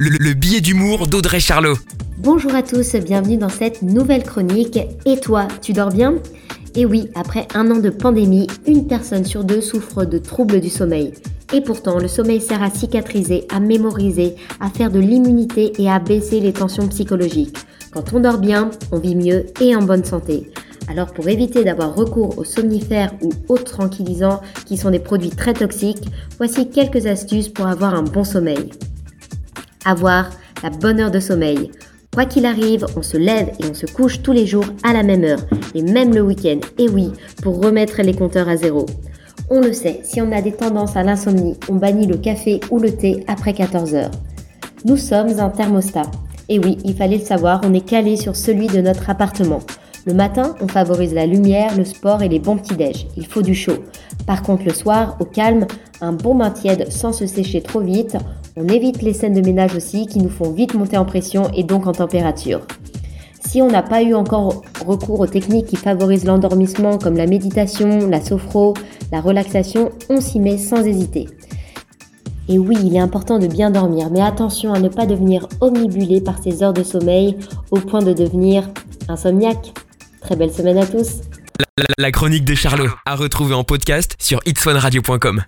le, le billet d'humour d'Audrey Charlot. Bonjour à tous, bienvenue dans cette nouvelle chronique. Et toi, tu dors bien? Et oui, après un an de pandémie, une personne sur deux souffre de troubles du sommeil. Et pourtant, le sommeil sert à cicatriser, à mémoriser, à faire de l'immunité et à baisser les tensions psychologiques. Quand on dort bien, on vit mieux et en bonne santé. Alors pour éviter d'avoir recours aux somnifères ou autres tranquillisants qui sont des produits très toxiques, voici quelques astuces pour avoir un bon sommeil. Avoir la bonne heure de sommeil. Quoi qu'il arrive, on se lève et on se couche tous les jours à la même heure, et même le week-end, et oui, pour remettre les compteurs à zéro. On le sait, si on a des tendances à l'insomnie, on bannit le café ou le thé après 14 heures. Nous sommes un thermostat. Et oui, il fallait le savoir, on est calé sur celui de notre appartement. Le matin, on favorise la lumière, le sport et les bons petits-déj. Il faut du chaud. Par contre, le soir, au calme, un bon bain tiède sans se sécher trop vite. On évite les scènes de ménage aussi qui nous font vite monter en pression et donc en température. Si on n'a pas eu encore recours aux techniques qui favorisent l'endormissement comme la méditation, la sophro, la relaxation, on s'y met sans hésiter. Et oui, il est important de bien dormir, mais attention à ne pas devenir omnibulé par ces heures de sommeil au point de devenir insomniaque. Très belle semaine à tous. La, chronique de Charlot, à retrouver en podcast sur itswanradio.com.